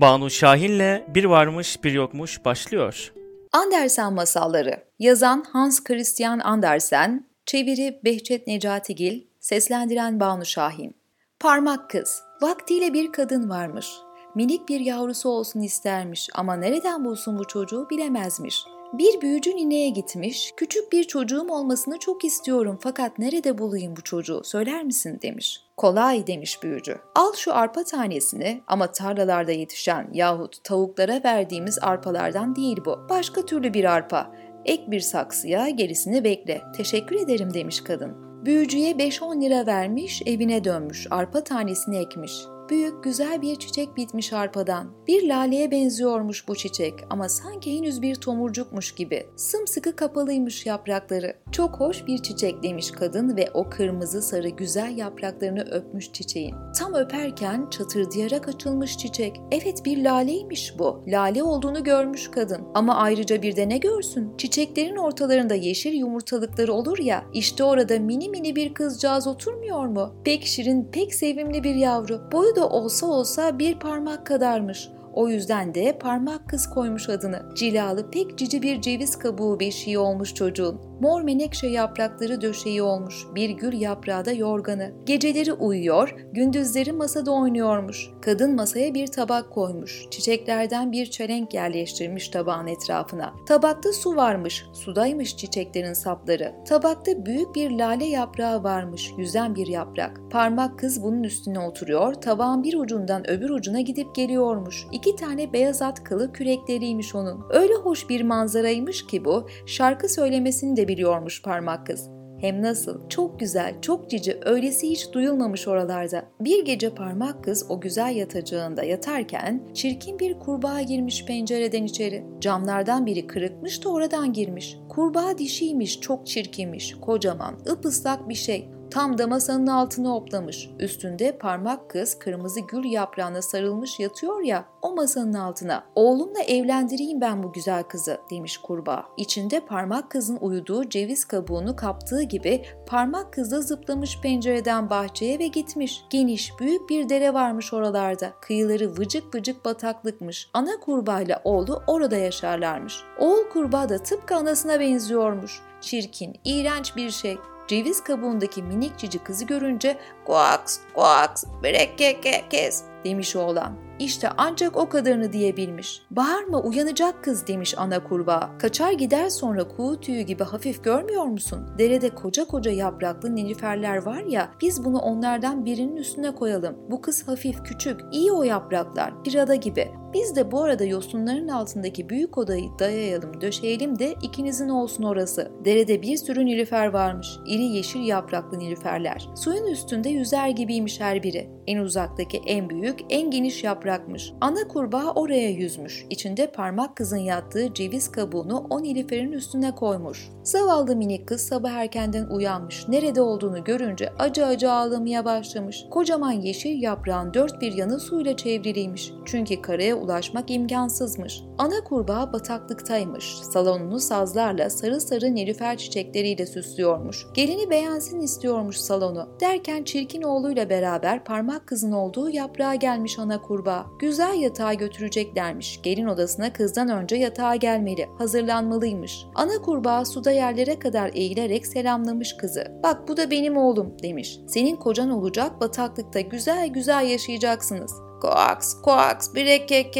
Banu Şahin'le Bir Varmış Bir Yokmuş başlıyor. Andersen Masalları Yazan Hans Christian Andersen Çeviri Behçet Necatigil Seslendiren Banu Şahin Parmak Kız Vaktiyle bir kadın varmış. Minik bir yavrusu olsun istermiş ama nereden bulsun bu çocuğu bilemezmiş. Bir büyücü nineye gitmiş, küçük bir çocuğum olmasını çok istiyorum fakat nerede bulayım bu çocuğu söyler misin demiş. Kolay demiş büyücü. Al şu arpa tanesini ama tarlalarda yetişen yahut tavuklara verdiğimiz arpalardan değil bu. Başka türlü bir arpa. Ek bir saksıya gerisini bekle. Teşekkür ederim demiş kadın. Büyücüye 5-10 lira vermiş, evine dönmüş, arpa tanesini ekmiş. Büyük güzel bir çiçek bitmiş arpadan. Bir laleye benziyormuş bu çiçek ama sanki henüz bir tomurcukmuş gibi. Sımsıkı kapalıymış yaprakları. Çok hoş bir çiçek demiş kadın ve o kırmızı sarı güzel yapraklarını öpmüş çiçeğin. Tam öperken çatırdayarak açılmış çiçek. Evet bir laleymiş bu. Lale olduğunu görmüş kadın. Ama ayrıca bir de ne görsün? Çiçeklerin ortalarında yeşil yumurtalıkları olur ya, işte orada mini mini bir kızcağız oturmuyor mu? Pek şirin, pek sevimli bir yavru. Boyu da olsa olsa bir parmak kadarmış. O yüzden de parmak kız koymuş adını. Cilalı pek cici bir ceviz kabuğu beşiği olmuş çocuğun. Mor menekşe yaprakları döşeği olmuş. Bir gül yaprağı da yorganı. Geceleri uyuyor, gündüzleri masada oynuyormuş. Kadın masaya bir tabak koymuş. Çiçeklerden bir çelenk yerleştirmiş tabağın etrafına. Tabakta su varmış. Sudaymış çiçeklerin sapları. Tabakta büyük bir lale yaprağı varmış. Yüzen bir yaprak. Parmak kız bunun üstüne oturuyor. Tabağın bir ucundan öbür ucuna gidip geliyormuş. İki tane beyaz at kılı kürekleriymiş onun. Öyle hoş bir manzaraymış ki bu. Şarkı söylemesini de biliyormuş parmak kız. Hem nasıl? Çok güzel, çok cici, öylesi hiç duyulmamış oralarda. Bir gece parmak kız o güzel yatacağında yatarken çirkin bir kurbağa girmiş pencereden içeri. Camlardan biri kırıkmış da oradan girmiş. Kurbağa dişiymiş, çok çirkinmiş, kocaman, ıpıslak bir şey. Tam da masanın altına hoplamış. Üstünde parmak kız kırmızı gül yaprağına sarılmış yatıyor ya o masanın altına. Oğlumla evlendireyim ben bu güzel kızı demiş kurbağa. İçinde parmak kızın uyuduğu ceviz kabuğunu kaptığı gibi parmak kız da zıplamış pencereden bahçeye ve gitmiş. Geniş büyük bir dere varmış oralarda. Kıyıları vıcık vıcık bataklıkmış. Ana kurbağayla oğlu orada yaşarlarmış. Oğul kurbağa da tıpkı anasına benziyormuş. Çirkin, iğrenç bir şey. Ceviz kabuğundaki minik cici kızı görünce "Kuaks, kuaks, börek ke ke kes." demiş oğlan. İşte ancak o kadarını diyebilmiş. Bağırma uyanacak kız demiş ana kurbağa. Kaçar gider sonra kuğu tüyü gibi hafif görmüyor musun? Derede koca koca yapraklı nilüferler var ya biz bunu onlardan birinin üstüne koyalım. Bu kız hafif küçük iyi o yapraklar bir ada gibi. Biz de bu arada yosunların altındaki büyük odayı dayayalım, döşeyelim de ikinizin olsun orası. Derede bir sürü nilüfer varmış. İri yeşil yapraklı nilüferler. Suyun üstünde yüzer gibiymiş her biri. En uzaktaki en büyük, en geniş yaprakmış. Ana kurbağa oraya yüzmüş. İçinde parmak kızın yattığı ceviz kabuğunu o nilüferin üstüne koymuş. Zavallı minik kız sabah erkenden uyanmış. Nerede olduğunu görünce acı acı ağlamaya başlamış. Kocaman yeşil yaprağın dört bir yanı suyla çevriliymiş. Çünkü karaya ulaşmak imkansızmış. Ana kurbağa bataklıktaymış. Salonunu sazlarla sarı sarı nilüfer çiçekleriyle süslüyormuş. Gelini beğensin istiyormuş salonu. Derken çirkin oğluyla beraber parmak kızın olduğu yaprağa gelmiş ana kurbağa. Güzel yatağa götüreceklermiş. Gelin odasına kızdan önce yatağa gelmeli. Hazırlanmalıymış. Ana kurbağa suda yerlere kadar eğilerek selamlamış kızı. Bak bu da benim oğlum demiş. Senin kocan olacak bataklıkta güzel güzel yaşayacaksınız. Koaks, koaks, birek kek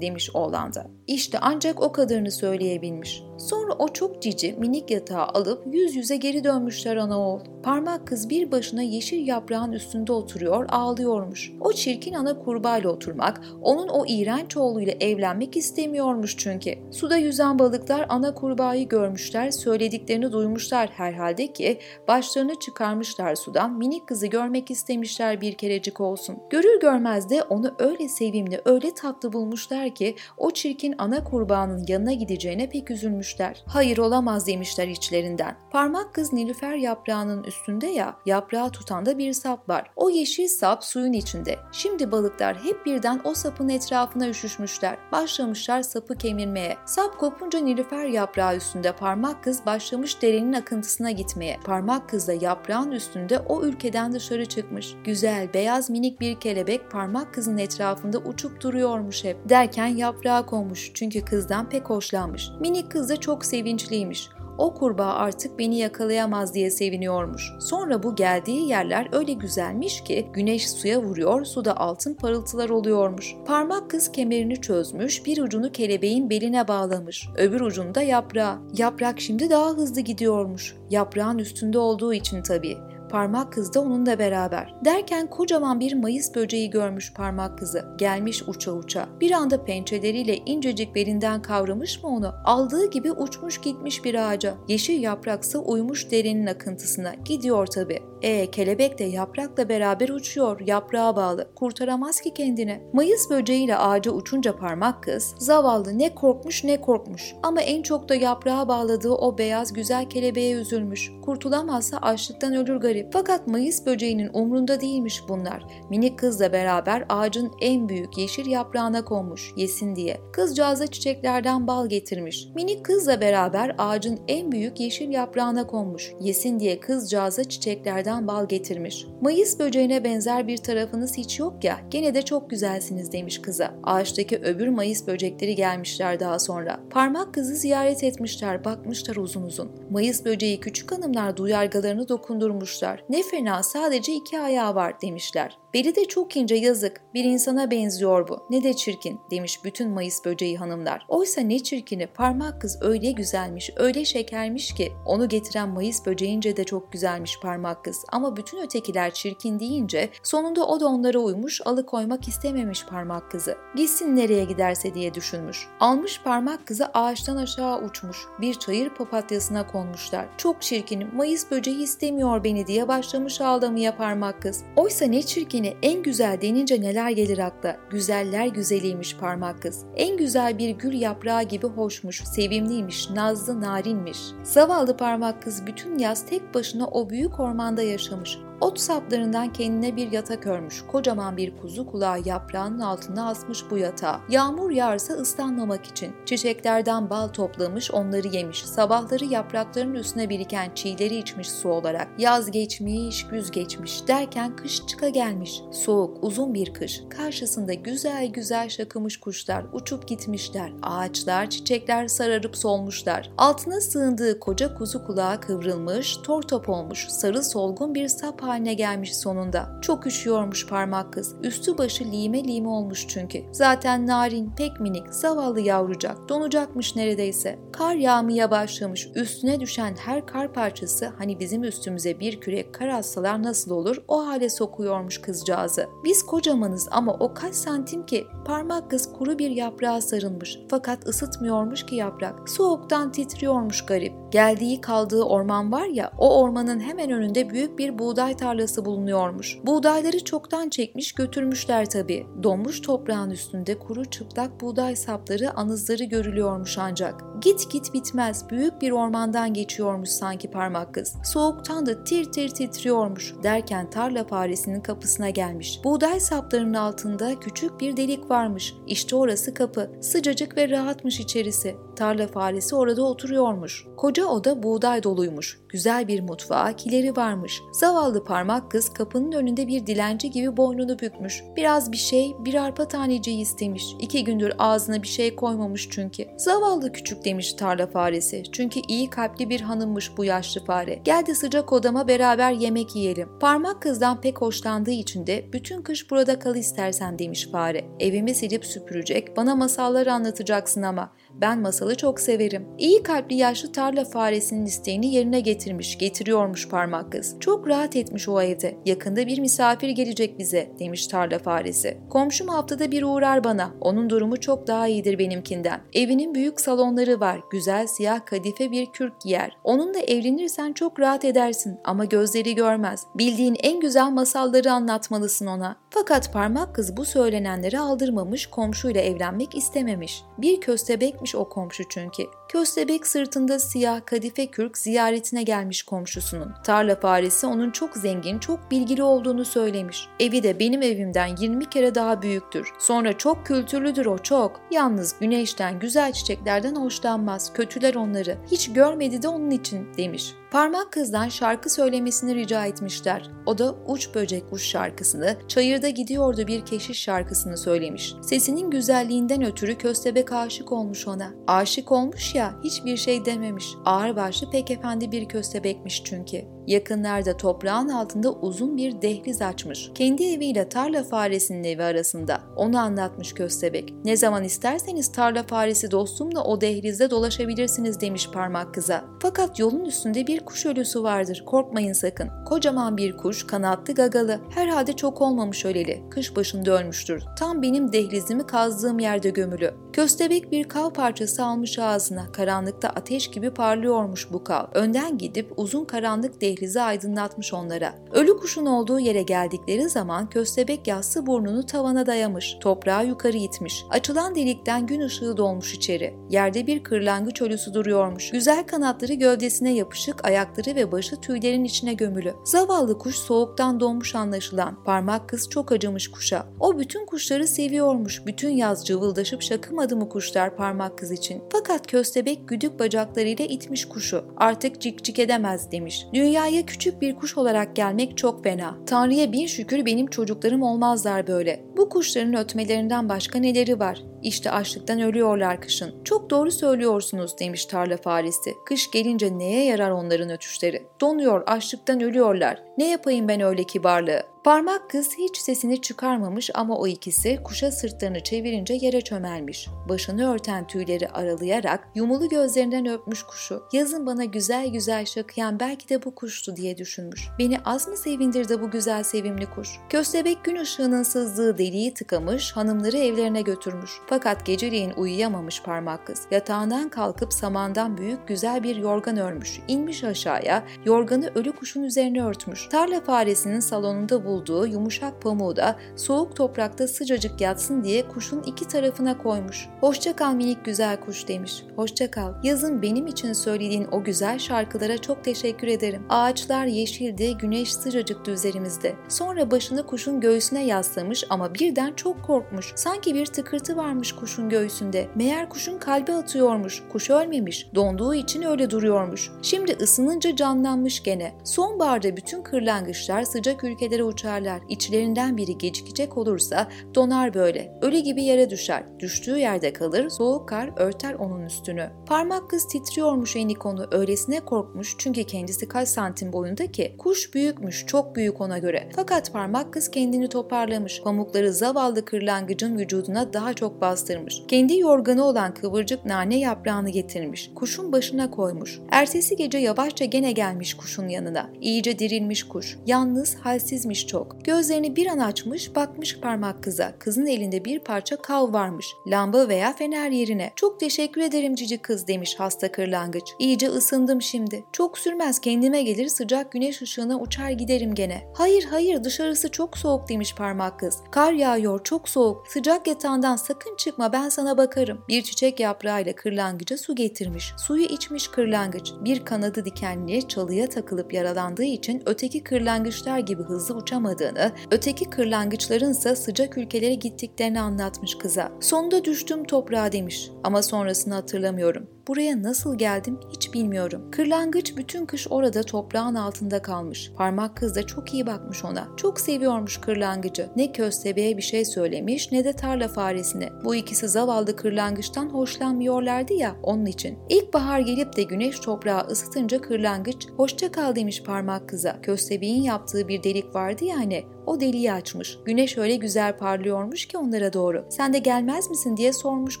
demiş oğlan da. İşte ancak o kadarını söyleyebilmiş. Sonra o çok cici minik yatağı alıp yüz yüze geri dönmüşler ana oğul. Parmak kız bir başına yeşil yaprağın üstünde oturuyor ağlıyormuş. O çirkin ana kurbağayla oturmak, onun o iğrenç oğluyla evlenmek istemiyormuş çünkü. Suda yüzen balıklar ana kurbağayı görmüşler, söylediklerini duymuşlar herhalde ki başlarını çıkarmışlar sudan minik kızı görmek istemişler bir kerecik olsun. Görür görmez de onu öyle sevimli, öyle tatlı bulmuşlar ki o çirkin ana kurbanın yanına gideceğine pek üzülmüşler. Hayır olamaz demişler içlerinden. Parmak kız Nilüfer yaprağının üstünde ya, yaprağı tutan da bir sap var. O yeşil sap suyun içinde. Şimdi balıklar hep birden o sapın etrafına üşüşmüşler. Başlamışlar sapı kemirmeye. Sap kopunca Nilüfer yaprağı üstünde parmak kız başlamış derenin akıntısına gitmeye. Parmak kız da yaprağın üstünde o ülkeden dışarı çıkmış. Güzel, beyaz minik bir kelebek parmak kızın etrafında uçup duruyormuş hep. Derken yaprağa konmuş çünkü kızdan pek hoşlanmış. Minik kız da çok sevinçliymiş. O kurbağa artık beni yakalayamaz diye seviniyormuş. Sonra bu geldiği yerler öyle güzelmiş ki güneş suya vuruyor, suda altın parıltılar oluyormuş. Parmak kız kemerini çözmüş, bir ucunu kelebeğin beline bağlamış, öbür ucunda yaprağı. Yaprak şimdi daha hızlı gidiyormuş. Yaprağın üstünde olduğu için tabii. Parmak kız da onunla beraber. Derken kocaman bir mayıs böceği görmüş parmak kızı. Gelmiş uça uça. Bir anda pençeleriyle incecik belinden kavramış mı onu? Aldığı gibi uçmuş gitmiş bir ağaca. Yeşil yapraksa uymuş derenin akıntısına. Gidiyor tabi. E kelebek de yaprakla beraber uçuyor. Yaprağa bağlı. Kurtaramaz ki kendini. Mayıs böceğiyle ağaca uçunca parmak kız zavallı ne korkmuş ne korkmuş. Ama en çok da yaprağa bağladığı o beyaz güzel kelebeğe üzülmüş. Kurtulamazsa açlıktan ölür garip. Fakat Mayıs böceğinin umrunda değilmiş bunlar. Minik kızla beraber ağacın en büyük yeşil yaprağına konmuş yesin diye. Kızcağıza çiçeklerden bal getirmiş. Minik kızla beraber ağacın en büyük yeşil yaprağına konmuş yesin diye kızcağıza çiçeklerden bal getirmiş. Mayıs böceğine benzer bir tarafınız hiç yok ya gene de çok güzelsiniz demiş kıza. Ağaçtaki öbür Mayıs böcekleri gelmişler daha sonra. Parmak kızı ziyaret etmişler bakmışlar uzun uzun. Mayıs böceği küçük hanımlar duyargalarını dokundurmuşlar. Ne fena sadece iki ayağı var demişler. Beli de çok ince yazık. Bir insana benziyor bu. Ne de çirkin demiş bütün Mayıs böceği hanımlar. Oysa ne çirkini parmak kız öyle güzelmiş, öyle şekermiş ki onu getiren Mayıs böceğince de çok güzelmiş parmak kız. Ama bütün ötekiler çirkin deyince sonunda o da onlara uymuş, alıkoymak istememiş parmak kızı. Gitsin nereye giderse diye düşünmüş. Almış parmak kızı ağaçtan aşağı uçmuş. Bir çayır papatyasına konmuşlar. Çok çirkin, Mayıs böceği istemiyor beni diye başlamış ağlamaya parmak kız. Oysa ne çirkin Yine en güzel denince neler gelir akla? Güzeller güzeliymiş parmak kız. En güzel bir gül yaprağı gibi hoşmuş, sevimliymiş, nazlı, narinmiş. Zavallı parmak kız bütün yaz tek başına o büyük ormanda yaşamış. Ot saplarından kendine bir yatak örmüş. Kocaman bir kuzu kulağı yaprağının altına asmış bu yatağa. Yağmur yağarsa ıslanmamak için. Çiçeklerden bal toplamış onları yemiş. Sabahları yaprakların üstüne biriken çiğleri içmiş su olarak. Yaz geçmiş, güz geçmiş derken kış çıka gelmiş. Soğuk, uzun bir kış. Karşısında güzel güzel şakımış kuşlar uçup gitmişler. Ağaçlar, çiçekler sararıp solmuşlar. Altına sığındığı koca kuzu kulağı kıvrılmış, tor top olmuş, sarı solgun bir sap haline gelmiş sonunda. Çok üşüyormuş parmak kız. Üstü başı lime lime olmuş çünkü. Zaten narin, pek minik, zavallı yavrucak. Donacakmış neredeyse. Kar yağmaya başlamış. Üstüne düşen her kar parçası hani bizim üstümüze bir kürek kar atsalar nasıl olur o hale sokuyormuş kızcağızı. Biz kocamanız ama o kaç santim ki? Parmak kız kuru bir yaprağa sarılmış. Fakat ısıtmıyormuş ki yaprak. Soğuktan titriyormuş garip. Geldiği kaldığı orman var ya o ormanın hemen önünde büyük bir buğday tarlası bulunuyormuş. Buğdayları çoktan çekmiş götürmüşler tabii. Donmuş toprağın üstünde kuru çıplak buğday sapları anızları görülüyormuş ancak. Git git bitmez büyük bir ormandan geçiyormuş sanki parmak kız. Soğuktan da tir tir titriyormuş derken tarla faresinin kapısına gelmiş. Buğday saplarının altında küçük bir delik varmış. İşte orası kapı. Sıcacık ve rahatmış içerisi. Tarla faresi orada oturuyormuş. Koca oda buğday doluymuş. Güzel bir mutfağı, kileri varmış. Zavallı parmak kız kapının önünde bir dilenci gibi boynunu bükmüş. Biraz bir şey, bir arpa taneciği istemiş. İki gündür ağzına bir şey koymamış çünkü. Zavallı küçük demiş tarla faresi. Çünkü iyi kalpli bir hanımmış bu yaşlı fare. Gel de sıcak odama beraber yemek yiyelim. Parmak kızdan pek hoşlandığı için de bütün kış burada kal istersen demiş fare. Evimi silip süpürecek, bana masallar anlatacaksın ama. Ben masalı çok severim. İyi kalpli yaşlı tarla faresinin isteğini yerine getirmiş, getiriyormuş parmak kız. Çok rahat etmiş o evde. Yakında bir misafir gelecek bize demiş tarla faresi. Komşum haftada bir uğrar bana. Onun durumu çok daha iyidir benimkinden. Evinin büyük salonları var. Güzel siyah kadife bir kürk giyer. Onunla evlenirsen çok rahat edersin ama gözleri görmez. Bildiğin en güzel masalları anlatmalısın ona. Fakat parmak kız bu söylenenleri aldırmamış, komşuyla evlenmek istememiş. Bir köstebekmiş o komşu çünkü. Köstebek sırtında siyah kadife kürk ziyaretine gelmiş komşusunun. Tarla faresi onun çok zengin, çok bilgili olduğunu söylemiş. Evi de benim evimden 20 kere daha büyüktür. Sonra çok kültürlüdür o çok. Yalnız güneşten, güzel çiçeklerden hoşlanmaz. Kötüler onları. Hiç görmedi de onun için demiş. Parmak kızdan şarkı söylemesini rica etmişler. O da Uç Böcek Uç şarkısını, Çayırda Gidiyordu bir Keşiş şarkısını söylemiş. Sesinin güzelliğinden ötürü köstebek aşık olmuş ona. Aşık olmuş ya hiçbir şey dememiş. Ağırbaşlı pek efendi bir köstebekmiş çünkü. Yakınlarda toprağın altında uzun bir dehliz açmış. Kendi eviyle tarla faresinin evi arasında. Onu anlatmış köstebek. Ne zaman isterseniz tarla faresi dostumla o dehlizde dolaşabilirsiniz demiş parmak kıza. Fakat yolun üstünde bir kuş ölüsü vardır. Korkmayın sakın. Kocaman bir kuş, kanatlı gagalı. Herhalde çok olmamış öleli. Kış başında ölmüştür. Tam benim dehlizimi kazdığım yerde gömülü. Köstebek bir kav parçası almış ağzına. Karanlıkta ateş gibi parlıyormuş bu kav. Önden gidip uzun karanlık dehlizi aydınlatmış onlara. Ölü kuşun olduğu yere geldikleri zaman köstebek yassı burnunu tavana dayamış. Toprağı yukarı itmiş. Açılan delikten gün ışığı dolmuş içeri. Yerde bir kırlangıç ölüsü duruyormuş. Güzel kanatları gövdesine yapışık, ayakları ve başı tüylerin içine gömülü. Zavallı kuş soğuktan donmuş anlaşılan. Parmak kız çok acımış kuşa. O bütün kuşları seviyormuş. Bütün yaz cıvıldaşıp şakımadı mı kuşlar parmak kız için. Fakat köstebek güdük bacaklarıyla itmiş kuşu. Artık cik cik edemez demiş. Dünyaya küçük bir kuş olarak gelmek çok fena. Tanrı'ya bir şükür benim çocuklarım olmazlar böyle. Bu kuşların ötmelerinden başka neleri var? İşte açlıktan ölüyorlar kışın. Çok doğru söylüyorsunuz demiş tarla faresi. Kış gelince neye yarar onların ötüşleri? Donuyor, açlıktan ölüyorlar. Ne yapayım ben öyle kibarlığı? Parmak kız hiç sesini çıkarmamış ama o ikisi kuşa sırtlarını çevirince yere çömelmiş. Başını örten tüyleri aralayarak yumulu gözlerinden öpmüş kuşu. Yazın bana güzel güzel şakıyan belki de bu kuştu diye düşünmüş. Beni az mı sevindirdi bu güzel sevimli kuş? Köstebek gün ışığının sızdığı deliği tıkamış, hanımları evlerine götürmüş. Fakat geceleyin uyuyamamış parmak kız. Yatağından kalkıp samandan büyük güzel bir yorgan örmüş. İnmiş aşağıya, yorganı ölü kuşun üzerine örtmüş. Tarla faresinin salonunda bulduğu yumuşak pamuğu da soğuk toprakta sıcacık yatsın diye kuşun iki tarafına koymuş. Hoşça kal minik güzel kuş demiş. Hoşça kal. Yazın benim için söylediğin o güzel şarkılara çok teşekkür ederim. Ağaçlar yeşildi, güneş sıcacıktı üzerimizde. Sonra başını kuşun göğsüne yaslamış ama birden çok korkmuş. Sanki bir tıkırtı varmış kuşun göğsünde. Meğer kuşun kalbi atıyormuş. Kuş ölmemiş. Donduğu için öyle duruyormuş. Şimdi ısınınca canlanmış gene. Sonbaharda bütün kırlangıçlar sıcak ülkelere uçarlar. İçlerinden biri gecikecek olursa donar böyle. Ölü gibi yere düşer. Düştüğü yerde kalır, soğuk kar örter onun üstünü. Parmak kız titriyormuş Enikonu. Öylesine korkmuş çünkü kendisi kaç santim boyunda ki. Kuş büyükmüş, çok büyük ona göre. Fakat parmak kız kendini toparlamış. Pamukları zavallı kırlangıcın vücuduna daha çok bastırmış. Kendi yorganı olan kıvırcık nane yaprağını getirmiş. Kuşun başına koymuş. Ertesi gece yavaşça gene gelmiş kuşun yanına. İyice dirilmiş kuş. Yalnız halsizmiş çok. Gözlerini bir an açmış bakmış parmak kıza. Kızın elinde bir parça kav varmış. Lamba veya fener yerine. Çok teşekkür ederim cici kız demiş hasta kırlangıç. İyice ısındım şimdi. Çok sürmez kendime gelir sıcak güneş ışığına uçar giderim gene. Hayır hayır dışarısı çok soğuk demiş parmak kız. Kar yağıyor çok soğuk. Sıcak yatağından sakın çıkma ben sana bakarım. Bir çiçek yaprağıyla kırlangıca su getirmiş. Suyu içmiş kırlangıç. Bir kanadı dikenli çalıya takılıp yaralandığı için öteki kırlangıçlar gibi hızlı uçamadığını, öteki kırlangıçların ise sıcak ülkelere gittiklerini anlatmış kıza. Sonunda düştüm toprağa demiş ama sonrasını hatırlamıyorum. Buraya nasıl geldim hiç bilmiyorum. Kırlangıç bütün kış orada toprağın altında kalmış. Parmak kız da çok iyi bakmış ona. Çok seviyormuş kırlangıcı. Ne köstebeğe bir şey söylemiş ne de tarla faresine. Bu ikisi zavallı kırlangıçtan hoşlanmıyorlardı ya onun için. İlkbahar gelip de güneş toprağı ısıtınca kırlangıç hoşça kal demiş parmak kıza. Köstebeğin yaptığı bir delik vardı ya hani o deliği açmış. Güneş öyle güzel parlıyormuş ki onlara doğru. Sen de gelmez misin diye sormuş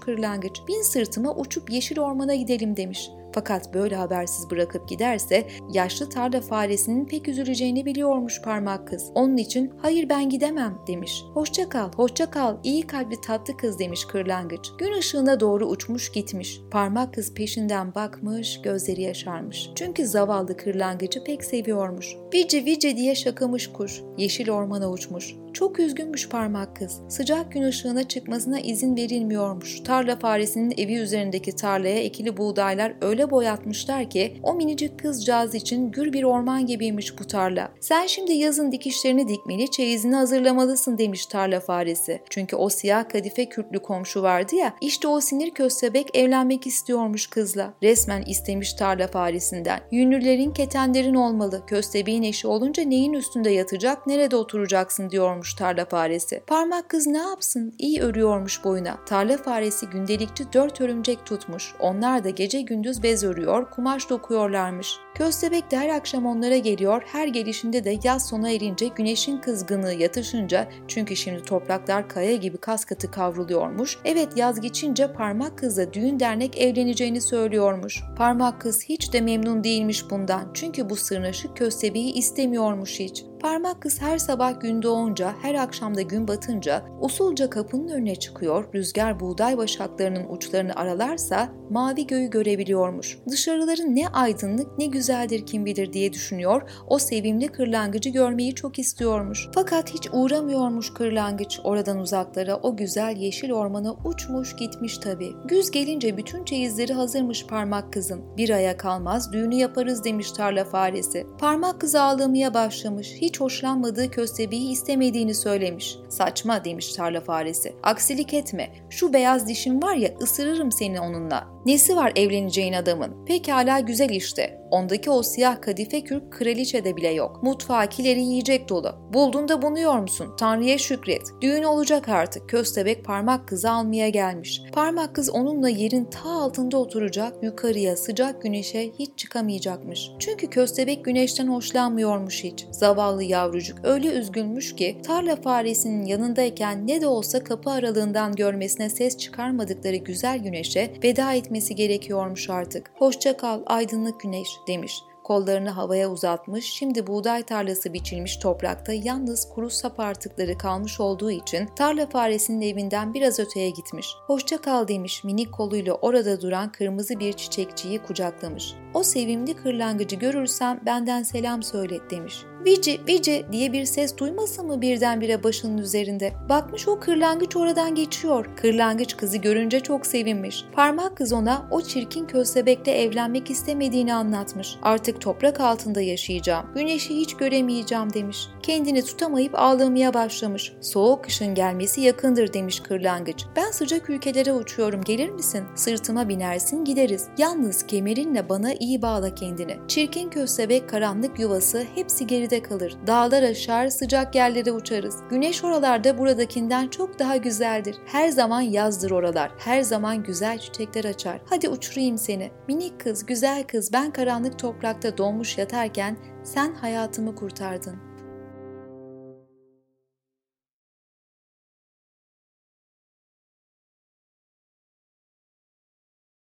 kırlangıç. Bin sırtıma uçup yeşil ormana gidelim demiş. Fakat böyle habersiz bırakıp giderse yaşlı tarla faresinin pek üzüleceğini biliyormuş parmak kız. Onun için hayır ben gidemem demiş. Hoşça kal, hoşça kal, iyi kalpli tatlı kız demiş kırlangıç. Gün ışığına doğru uçmuş gitmiş. Parmak kız peşinden bakmış, gözleri yaşarmış. Çünkü zavallı kırlangıcı pek seviyormuş. Vici vici diye şakamış kuş. Yeşil ormana uçmuş. Çok üzgünmüş parmak kız. Sıcak gün ışığına çıkmasına izin verilmiyormuş. Tarla faresinin evi üzerindeki tarlaya ekili buğdaylar öyle boyatmışlar ki o minicik kızcağız için gür bir orman gibiymiş bu tarla. Sen şimdi yazın dikişlerini dikmeli, çeyizini hazırlamalısın demiş tarla faresi. Çünkü o siyah kadife kürklü komşu vardı ya, işte o sinir köstebek evlenmek istiyormuş kızla. Resmen istemiş tarla faresinden. Yünlülerin ketenlerin olmalı. Köstebeğin eşi olunca neyin üstünde yatacak, nerede oturacaksın diyormuş tarla faresi. Parmak kız ne yapsın? İyi örüyormuş boyuna. Tarla faresi gündelikçi dört örümcek tutmuş. Onlar da gece gündüz bez örüyor, kumaş dokuyorlarmış. Köstebek de her akşam onlara geliyor, her gelişinde de yaz sona erince güneşin kızgınlığı yatışınca çünkü şimdi topraklar kaya gibi kas katı kavruluyormuş. Evet yaz geçince parmak kızla düğün dernek evleneceğini söylüyormuş. Parmak kız hiç de memnun değilmiş bundan çünkü bu sırnaşık köstebeği istemiyormuş hiç. Parmak kız her sabah gün doğunca, her akşamda gün batınca usulca kapının önüne çıkıyor, rüzgar buğday başaklarının uçlarını aralarsa mavi göğü görebiliyormuş. Dışarıların ne aydınlık ne güzeldir kim bilir diye düşünüyor, o sevimli kırlangıcı görmeyi çok istiyormuş. Fakat hiç uğramıyormuş kırlangıç oradan uzaklara o güzel yeşil ormana uçmuş gitmiş tabii. Güz gelince bütün çeyizleri hazırmış parmak kızın. Bir aya kalmaz düğünü yaparız demiş tarla faresi. Parmak kız ağlamaya başlamış. Hiç hoşlanmadığı köstebeği istemediğini söylemiş. Saçma demiş tarla faresi. Aksilik etme. Şu beyaz dişin var ya ısırırım seni onunla. Nesi var evleneceğin adamın? Pekala güzel işte. Ondaki o siyah kadife kürk kraliçede bile yok. Mutfağı kileri yiyecek dolu. Buldun da bunuyor musun? Tanrı'ya şükret. Düğün olacak artık. Köstebek parmak kızı almaya gelmiş. Parmak kız onunla yerin ta altında oturacak, yukarıya sıcak güneşe hiç çıkamayacakmış. Çünkü köstebek güneşten hoşlanmıyormuş hiç. Zavallı yavrucuk öyle üzgünmüş ki tarla faresinin yanındayken ne de olsa kapı aralığından görmesine ses çıkarmadıkları güzel güneşe veda etmesi gerekiyormuş artık. Hoşça kal aydınlık güneş demiş. Kollarını havaya uzatmış, şimdi buğday tarlası biçilmiş toprakta yalnız kuru sap artıkları kalmış olduğu için tarla faresinin evinden biraz öteye gitmiş. Hoşça kal demiş minik koluyla orada duran kırmızı bir çiçekçiyi kucaklamış. O sevimli kırlangıcı görürsem benden selam söyle demiş. Vici, Vici diye bir ses duymasın mı birdenbire başının üzerinde? Bakmış o kırlangıç oradan geçiyor. Kırlangıç kızı görünce çok sevinmiş. Parmak kız ona o çirkin köstebekle evlenmek istemediğini anlatmış. Artık toprak altında yaşayacağım. Güneşi hiç göremeyeceğim demiş. Kendini tutamayıp ağlamaya başlamış. Soğuk kışın gelmesi yakındır demiş kırlangıç. Ben sıcak ülkelere uçuyorum gelir misin? Sırtıma binersin gideriz. Yalnız kemerinle bana iyi bağla kendini. Çirkin köstebek karanlık yuvası hepsi geride kalır. Dağlar aşar sıcak yerlere uçarız. Güneş oralarda buradakinden çok daha güzeldir. Her zaman yazdır oralar. Her zaman güzel çiçekler açar. Hadi uçurayım seni. Minik kız, güzel kız ben karanlık toprakta donmuş yatarken sen hayatımı kurtardın.